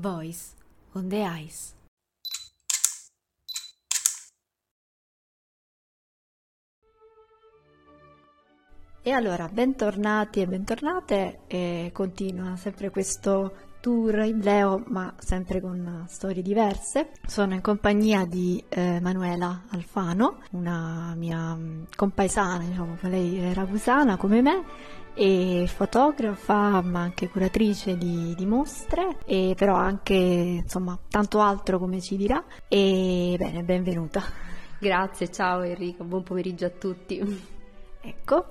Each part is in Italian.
Voice on the Ice. E allora, bentornati e bentornate, e continua sempre questo tour in Leo, ma sempre con storie diverse. Sono in compagnia di eh, Manuela Alfano, una mia mm, compaesana, diciamo, lei è ragusana come me e fotografa ma anche curatrice di, di, mostre e però anche insomma tanto altro come ci dirà. E bene benvenuta. Grazie ciao Enrico buon pomeriggio a tutti. Ecco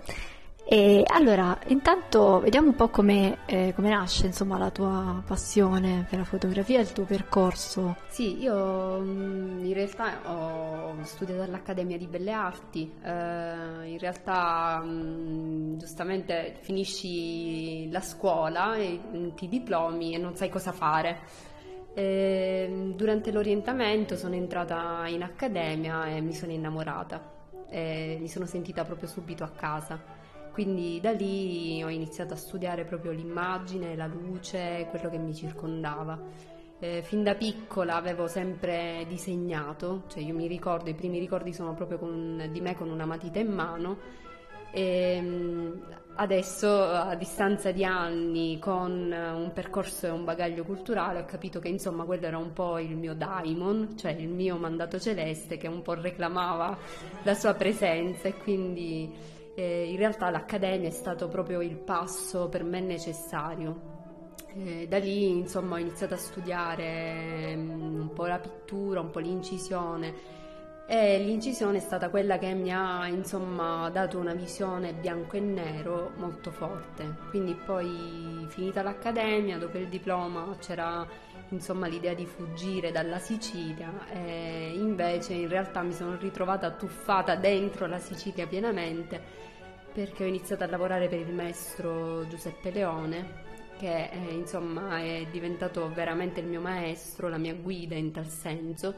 e allora, intanto vediamo un po' come, eh, come nasce insomma, la tua passione per la fotografia e il tuo percorso. Sì, io mm, in realtà ho studiato all'Accademia di Belle Arti, eh, in realtà mm, giustamente finisci la scuola, mm, ti diplomi e non sai cosa fare. E, durante l'orientamento sono entrata in accademia e mi sono innamorata, e mi sono sentita proprio subito a casa. Quindi da lì ho iniziato a studiare proprio l'immagine, la luce, quello che mi circondava. Eh, fin da piccola avevo sempre disegnato, cioè io mi ricordo, i primi ricordi sono proprio con, di me con una matita in mano e mm, adesso a distanza di anni con un percorso e un bagaglio culturale ho capito che insomma quello era un po' il mio daimon, cioè il mio mandato celeste che un po' reclamava la sua presenza e quindi eh, in realtà l'accademia è stato proprio il passo per me necessario. Eh, da lì insomma ho iniziato a studiare um, un po' la pittura, un po' l'incisione e l'incisione è stata quella che mi ha insomma dato una visione bianco e nero molto forte. Quindi poi finita l'accademia, dopo il diploma c'era insomma l'idea di fuggire dalla Sicilia e invece in realtà mi sono ritrovata tuffata dentro la Sicilia pienamente perché ho iniziato a lavorare per il maestro Giuseppe Leone che eh, insomma è diventato veramente il mio maestro, la mia guida in tal senso.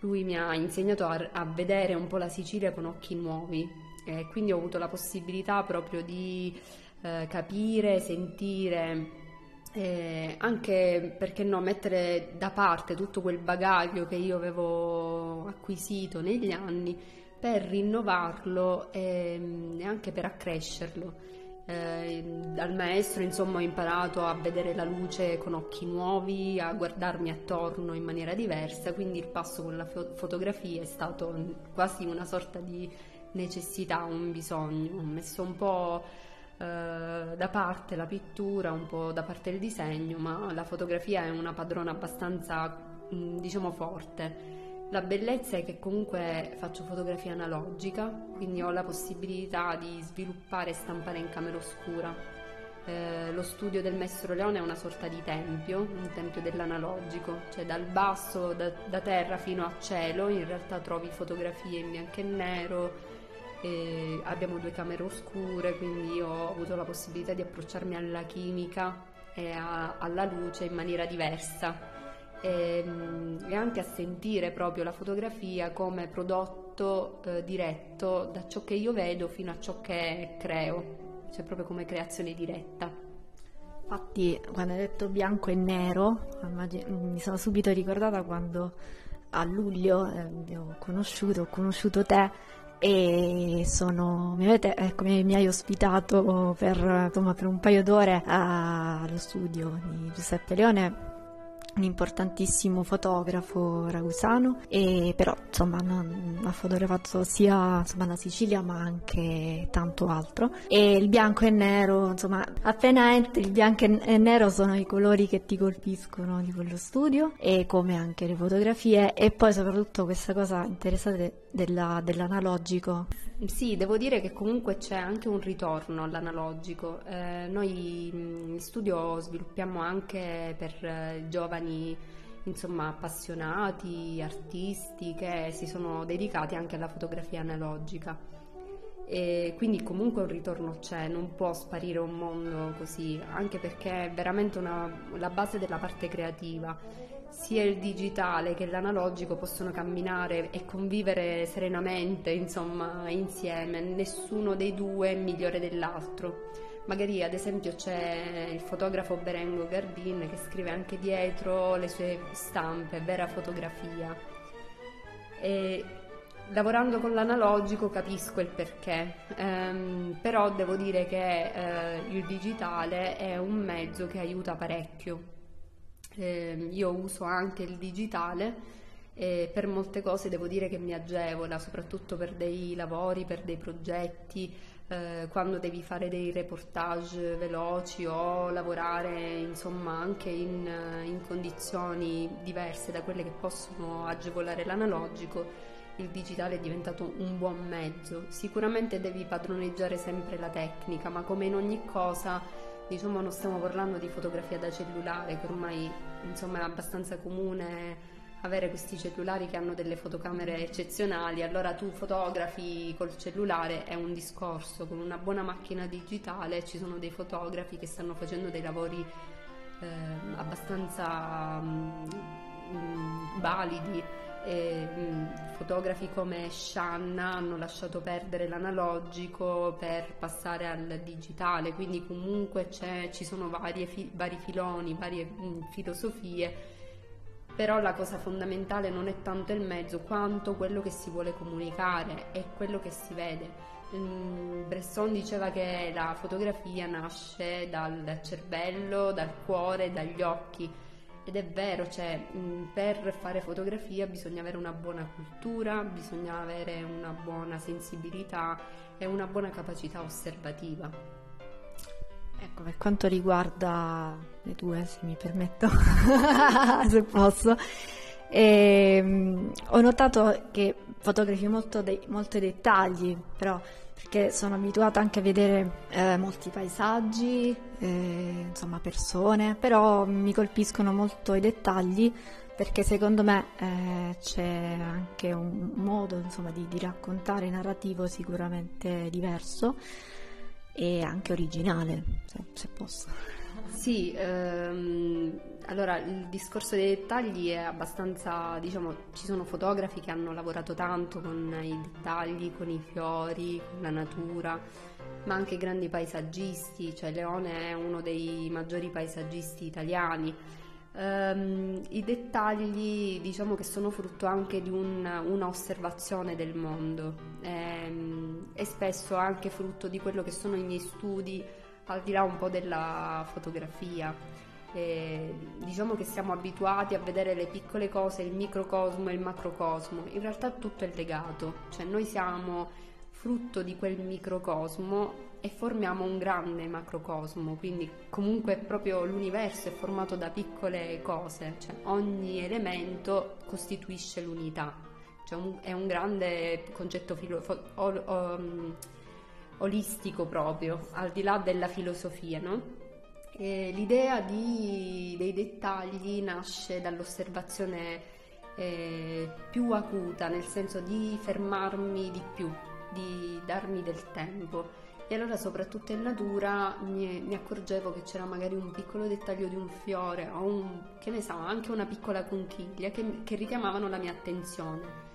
Lui mi ha insegnato a, a vedere un po' la Sicilia con occhi nuovi e quindi ho avuto la possibilità proprio di eh, capire, sentire eh, anche perché no, mettere da parte tutto quel bagaglio che io avevo acquisito negli anni per rinnovarlo e, e anche per accrescerlo. Eh, dal maestro insomma ho imparato a vedere la luce con occhi nuovi, a guardarmi attorno in maniera diversa, quindi il passo con la fo- fotografia è stato quasi una sorta di necessità, un bisogno. Ho messo un po' eh, da parte la pittura, un po' da parte il disegno, ma la fotografia è una padrona abbastanza diciamo forte la bellezza è che comunque faccio fotografia analogica, quindi ho la possibilità di sviluppare e stampare in camera oscura. Eh, lo studio del Maestro Leone è una sorta di tempio, un tempio dell'analogico, cioè dal basso, da, da terra fino a cielo, in realtà trovi fotografie in bianco e nero, abbiamo due camere oscure, quindi ho avuto la possibilità di approcciarmi alla chimica e a, alla luce in maniera diversa e, ehm, e, anche a sentire proprio la fotografia come prodotto eh, diretto da ciò che io vedo fino a ciò che creo, cioè proprio come creazione diretta. Infatti, quando hai detto bianco e nero, mi sono subito ricordata quando a luglio eh, ho conosciuto, ho conosciuto te e sono, mi, avete, ecco, mi, mi, hai ospitato per, insomma, per un paio d'ore allo studio di Giuseppe Leone un importantissimo fotografo ragusano. E però insomma ha fotografato sia insomma, la Sicilia ma anche tanto altro. E il bianco e nero insomma appena entri il bianco e nero sono i colori che ti colpiscono di quello studio e come anche le fotografie. E poi soprattutto questa cosa interessante della, dell'analogico sì, devo dire che comunque c'è anche un ritorno all'analogico. Eh, noi in studio sviluppiamo anche per eh, giovani insomma, appassionati, artisti che si sono dedicati anche alla fotografia analogica. E quindi comunque un ritorno c'è, non può sparire un mondo così, anche perché è veramente una, la base della parte creativa sia il digitale che l'analogico possono camminare e convivere serenamente, insomma, insieme, nessuno dei due è migliore dell'altro. magari ad esempio c'è il fotografo Berengo Gardin che scrive anche dietro le sue stampe, vera fotografia. E lavorando con l'analogico capisco il perché, ehm, però devo dire che eh, il digitale è un mezzo che aiuta parecchio. Eh, io uso anche il digitale e per molte cose devo dire che mi agevola, soprattutto per dei lavori, per dei progetti, eh, quando devi fare dei reportage veloci o lavorare insomma anche in, in condizioni diverse da quelle che possono agevolare l'analogico il digitale è diventato un buon mezzo. Sicuramente devi padroneggiare sempre la tecnica, ma come in ogni cosa, diciamo non stiamo parlando di fotografia da cellulare, che ormai insomma è abbastanza comune avere questi cellulari che hanno delle fotocamere eccezionali, allora tu fotografi col cellulare è un discorso, con una buona macchina digitale ci sono dei fotografi che stanno facendo dei lavori eh, abbastanza mm, validi e, mh, fotografi come Shanna hanno lasciato perdere l'analogico per passare al digitale, quindi comunque ci sono fi- vari filoni, varie mh, filosofie, però la cosa fondamentale non è tanto il mezzo quanto quello che si vuole comunicare e quello che si vede. Bresson diceva che la fotografia nasce dal cervello, dal cuore, dagli occhi ed è vero, cioè, per fare fotografia bisogna avere una buona cultura, bisogna avere una buona sensibilità e una buona capacità osservativa. Ecco, per quanto riguarda le due, se mi permetto, se posso, ehm, ho notato che fotografi molto, dei, molto dettagli, però perché sono abituata anche a vedere eh, molti paesaggi, eh, insomma persone, però mi colpiscono molto i dettagli perché secondo me eh, c'è anche un modo insomma, di, di, raccontare narrativo sicuramente diverso e anche originale, se, se posso. Sì, ehm, allora il discorso dei dettagli è abbastanza, diciamo, ci sono fotografi che hanno lavorato tanto con i dettagli, con i fiori, con la natura, ma anche grandi paesaggisti, cioè Leone è uno dei maggiori paesaggisti italiani. Um, I dettagli diciamo che sono frutto anche di un, una osservazione del mondo ehm, e spesso anche frutto di quello che sono i miei studi al di là un po' della fotografia. E diciamo che siamo abituati a vedere le piccole cose, il microcosmo e il macrocosmo, in realtà tutto è legato, cioè noi siamo frutto di quel microcosmo e formiamo un grande macrocosmo, quindi comunque proprio l'universo è formato da piccole cose, cioè ogni elemento costituisce l'unità, cioè un, è un grande concetto filo, o, o, olistico proprio, al di là della filosofia, no? E l'idea di, dei dettagli nasce dall'osservazione eh, più acuta, nel senso di fermarmi di più, di darmi del tempo. E allora soprattutto in natura mi, mi, accorgevo che c'era magari un piccolo dettaglio di un fiore o un, che ne so, anche una piccola conchiglia che, che richiamavano la mia attenzione.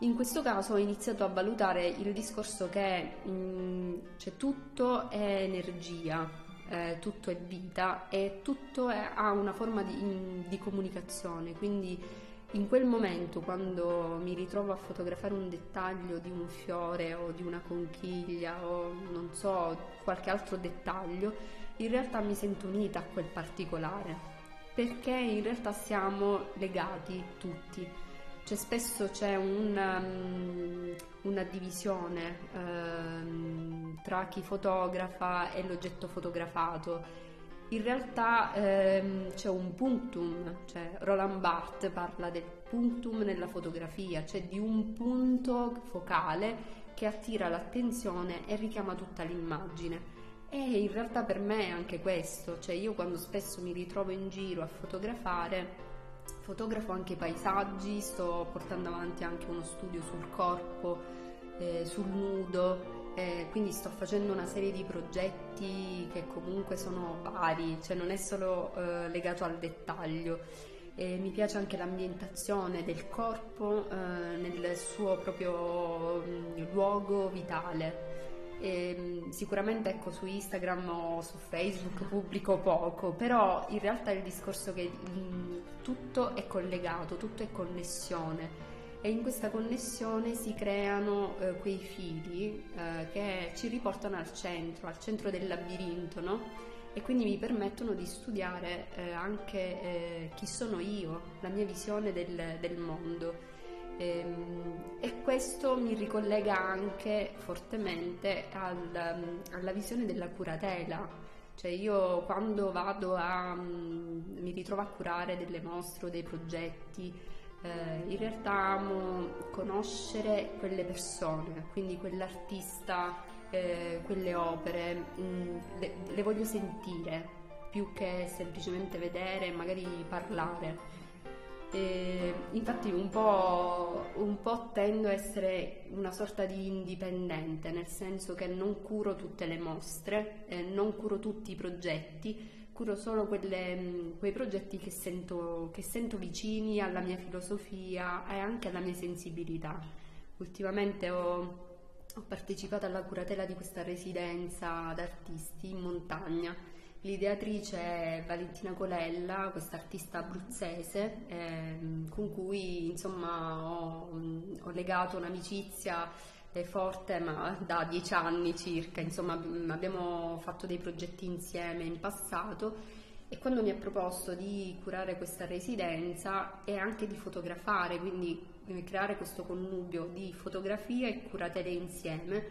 In questo caso ho iniziato a valutare il discorso che mh, mm, cioè, tutto è energia, eh, tutto è vita e tutto è, ha una forma di, in, di comunicazione, quindi in quel momento quando mi ritrovo a fotografare un dettaglio di un fiore o di una conchiglia o non so qualche altro dettaglio, in realtà mi sento unita a quel particolare perché in realtà siamo legati tutti cioè spesso c'è una, um, una divisione um, tra chi fotografa e l'oggetto fotografato. In realtà um, c'è un punctum, cioè Roland Barthes parla del punctum nella fotografia, cioè di un punto focale che attira l'attenzione e richiama tutta l'immagine. E in realtà per me è anche questo, cioè io quando spesso mi ritrovo in giro a fotografare fotografo anche paesaggi, sto portando avanti anche uno studio sul corpo, eh, sul nudo, eh, quindi sto facendo una serie di progetti che comunque sono vari, cioè non è solo eh, legato al dettaglio. mi piace anche l'ambientazione del corpo eh, nel suo proprio mh, mm, luogo vitale. E, ehm, sicuramente ecco, su Instagram o su Facebook pubblico poco, però in realtà il discorso che mh, tutto è collegato, tutto è connessione e in questa connessione si creano eh, quei fili eh, che ci riportano al centro, al centro del labirinto, no? E quindi mi permettono di studiare eh, anche eh, chi sono io, la mia visione del, del mondo. Ehm, e questo mi ricollega anche fortemente al, alla visione della curatela. Cioè io quando vado a, mm, mi ritrovo a curare delle mostre o dei progetti, eh, in realtà amo conoscere quelle persone, quindi quell'artista, eh, quelle opere, mh, mm, le, le voglio sentire più che semplicemente vedere e magari parlare. E infatti un po', un po', tendo a essere una sorta di indipendente, nel senso che non curo tutte le mostre, eh, non curo tutti i progetti, curo solo quelle, quei progetti che sento, che sento vicini alla mia filosofia e anche alla mia sensibilità. Ultimamente ho, ho partecipato alla curatela di questa residenza d'artisti in montagna L'ideatrice è Valentina Colella, questa artista abruzzese ehm, con cui insomma ho, ho legato un'amicizia eh, forte ma da dieci anni circa, insomma abbiamo fatto dei progetti insieme in passato e quando mi ha proposto di curare questa residenza e anche di fotografare, quindi eh, creare questo connubio di fotografia e curatele insieme,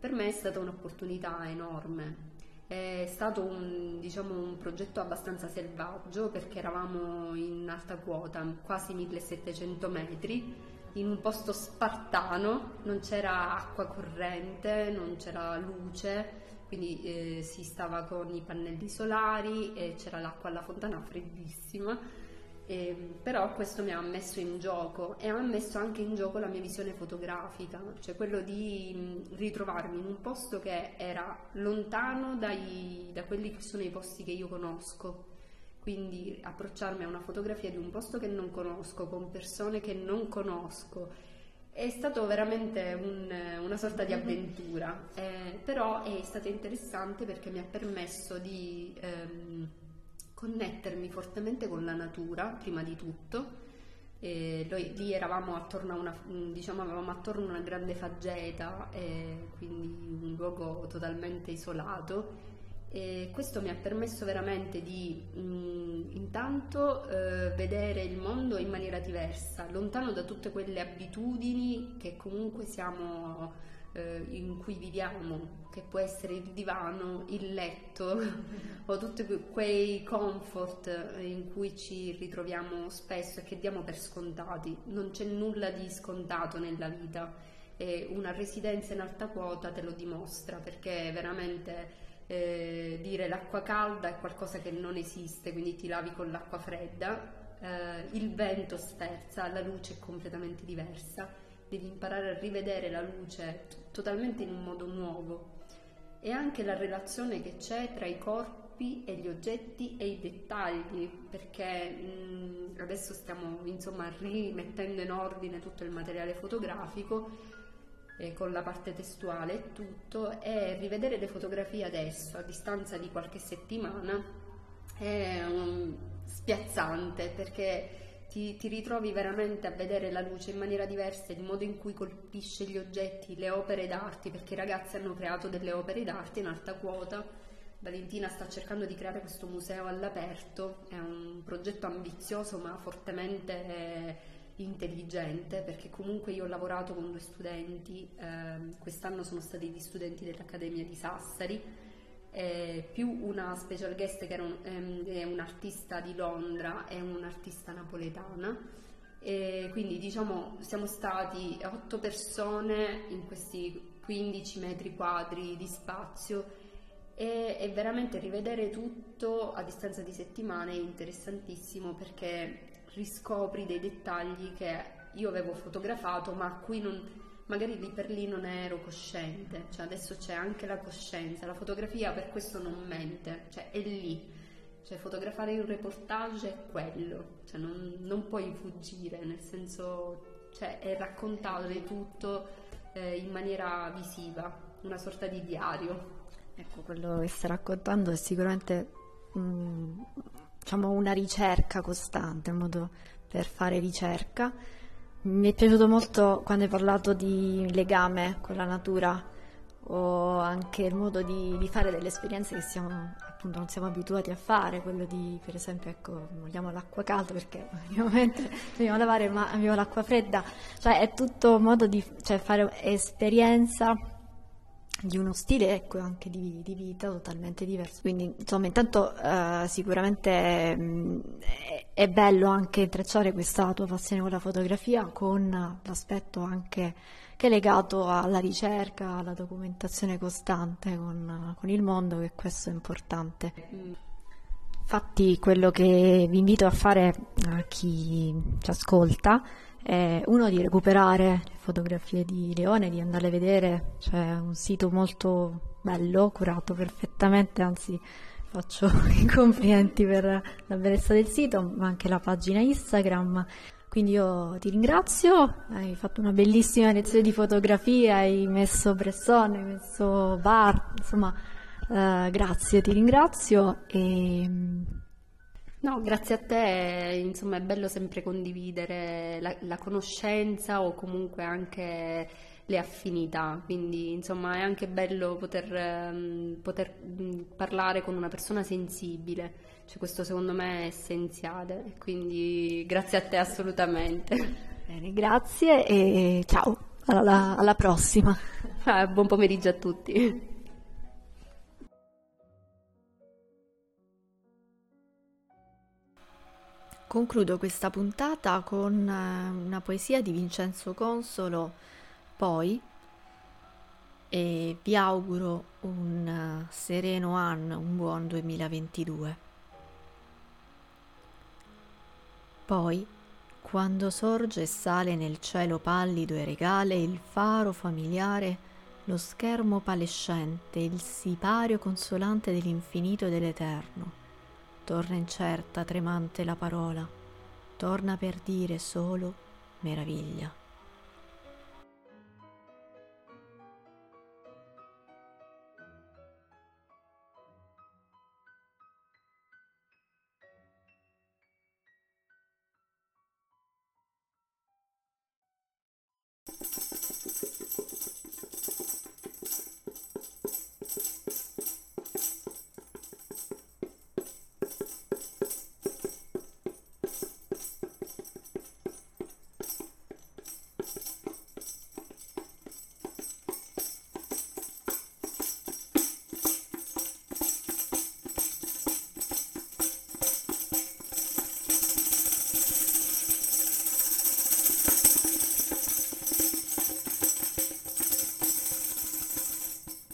per me è stata un'opportunità enorme è stato un, diciamo, un, progetto abbastanza selvaggio perché eravamo in alta quota, quasi 1700 metri, in un posto spartano, non c'era acqua corrente, non c'era luce, quindi eh, si stava con i pannelli solari e c'era l'acqua alla fontana freddissima eh, però questo mi ha messo in gioco e ha messo anche in gioco la mia visione fotografica, cioè quello di mh, ritrovarmi in un posto che era lontano dai, da quelli che sono i posti che io conosco. Quindi approcciarmi a una fotografia di un posto che non conosco, con persone che non conosco, è stato veramente un, una sorta di avventura, eh, però è stato interessante perché mi ha permesso di... Ehm, connettermi fortemente con la natura, prima di tutto. E noi, lì eravamo attorno a una, diciamo, avevamo attorno una grande faggeta, quindi un luogo totalmente isolato. E questo mi ha permesso veramente di mh, intanto eh, vedere il mondo in maniera diversa, lontano da tutte quelle abitudini che comunque siamo eh, in cui viviamo, che può essere il divano, il letto o tutti quei comfort in cui ci ritroviamo spesso e che diamo per scontati. Non c'è nulla di scontato nella vita e una residenza in alta quota te lo dimostra perché veramente eh, dire l'acqua calda è qualcosa che non esiste, quindi ti lavi con l'acqua fredda, eh, il vento sferza, la luce è completamente diversa devi imparare a rivedere la luce totalmente in un modo nuovo. E anche la relazione che c'è tra i corpi e gli oggetti e i dettagli perché mh, adesso stiamo insomma rimettendo in ordine tutto il materiale fotografico eh, con la parte testuale e tutto e rivedere le fotografie adesso a distanza di qualche settimana è um, spiazzante perché ti, ti, ritrovi veramente a vedere la luce in maniera diversa, il modo in cui colpisce gli oggetti, le opere d'arte, perché i ragazzi hanno creato delle opere d'arte in alta quota. Valentina sta cercando di creare questo museo all'aperto, è un progetto ambizioso ma fortemente eh, intelligente perché comunque io ho lavorato con due studenti, eh, quest'anno sono stati gli studenti dell'Accademia di Sassari eh, più una special guest che un, ehm, è un'artista di Londra e un'artista napoletana. E quindi diciamo siamo stati otto persone in questi 15 metri quadri di spazio e, e veramente rivedere tutto a distanza di settimane è interessantissimo perché riscopri dei dettagli che io avevo fotografato ma a cui non, magari lì per lì non ero cosciente, cioè adesso c'è anche la coscienza, la fotografia per questo non mente, cioè è lì, cioè fotografare un reportage è quello, cioè non, non puoi fuggire, nel senso cioè, è raccontato di tutto eh, in maniera visiva una sorta di diario. Ecco, quello che stai raccontando è sicuramente mm, diciamo una ricerca costante, un modo per fare ricerca. Mi è piaciuto molto quando hai parlato di legame con la natura o anche il modo di, di fare delle esperienze che siamo, appunto non siamo abituati a fare, quello di per esempio ecco vogliamo l'acqua calda perché ovviamente dobbiamo lavare ma abbiamo l'acqua fredda, cioè è tutto un modo di cioè, fare esperienza di uno stile ecco, anche di, di, vita totalmente diverso. Quindi, insomma, intanto uh, sicuramente mh, è bello anche intrecciare questa tua passione con la fotografia con l'aspetto anche che è legato alla ricerca, alla documentazione costante con, con il mondo, che questo è importante. Infatti quello che vi invito a fare a chi ci ascolta è uno di recuperare le fotografie di Leone, di andarle a vedere, c'è un sito molto bello, curato perfettamente, anzi faccio i complimenti per la bellezza del sito, ma anche la pagina Instagram. Quindi io ti ringrazio, hai fatto una bellissima lezione di fotografia, hai messo Bresson, hai messo Bar, insomma, eh, grazie, ti ringrazio e No, grazie a te, insomma è bello sempre condividere la, la, conoscenza o comunque anche le affinità, quindi insomma è anche bello poter, um, poter um, parlare con una persona sensibile, cioè, questo secondo me è essenziale, quindi grazie a te assolutamente. Bene, grazie e ciao, alla, alla prossima. Ah, buon pomeriggio a tutti. Concludo questa puntata con eh, una poesia di Vincenzo Consolo, poi, e vi auguro un eh, sereno anno, un buon 2022. Poi, quando sorge e sale nel cielo pallido e regale il faro familiare, lo schermo palescente, il sipario consolante dell'infinito e dell'eterno, torna incerta, tremante la parola, torna per dire solo meraviglia.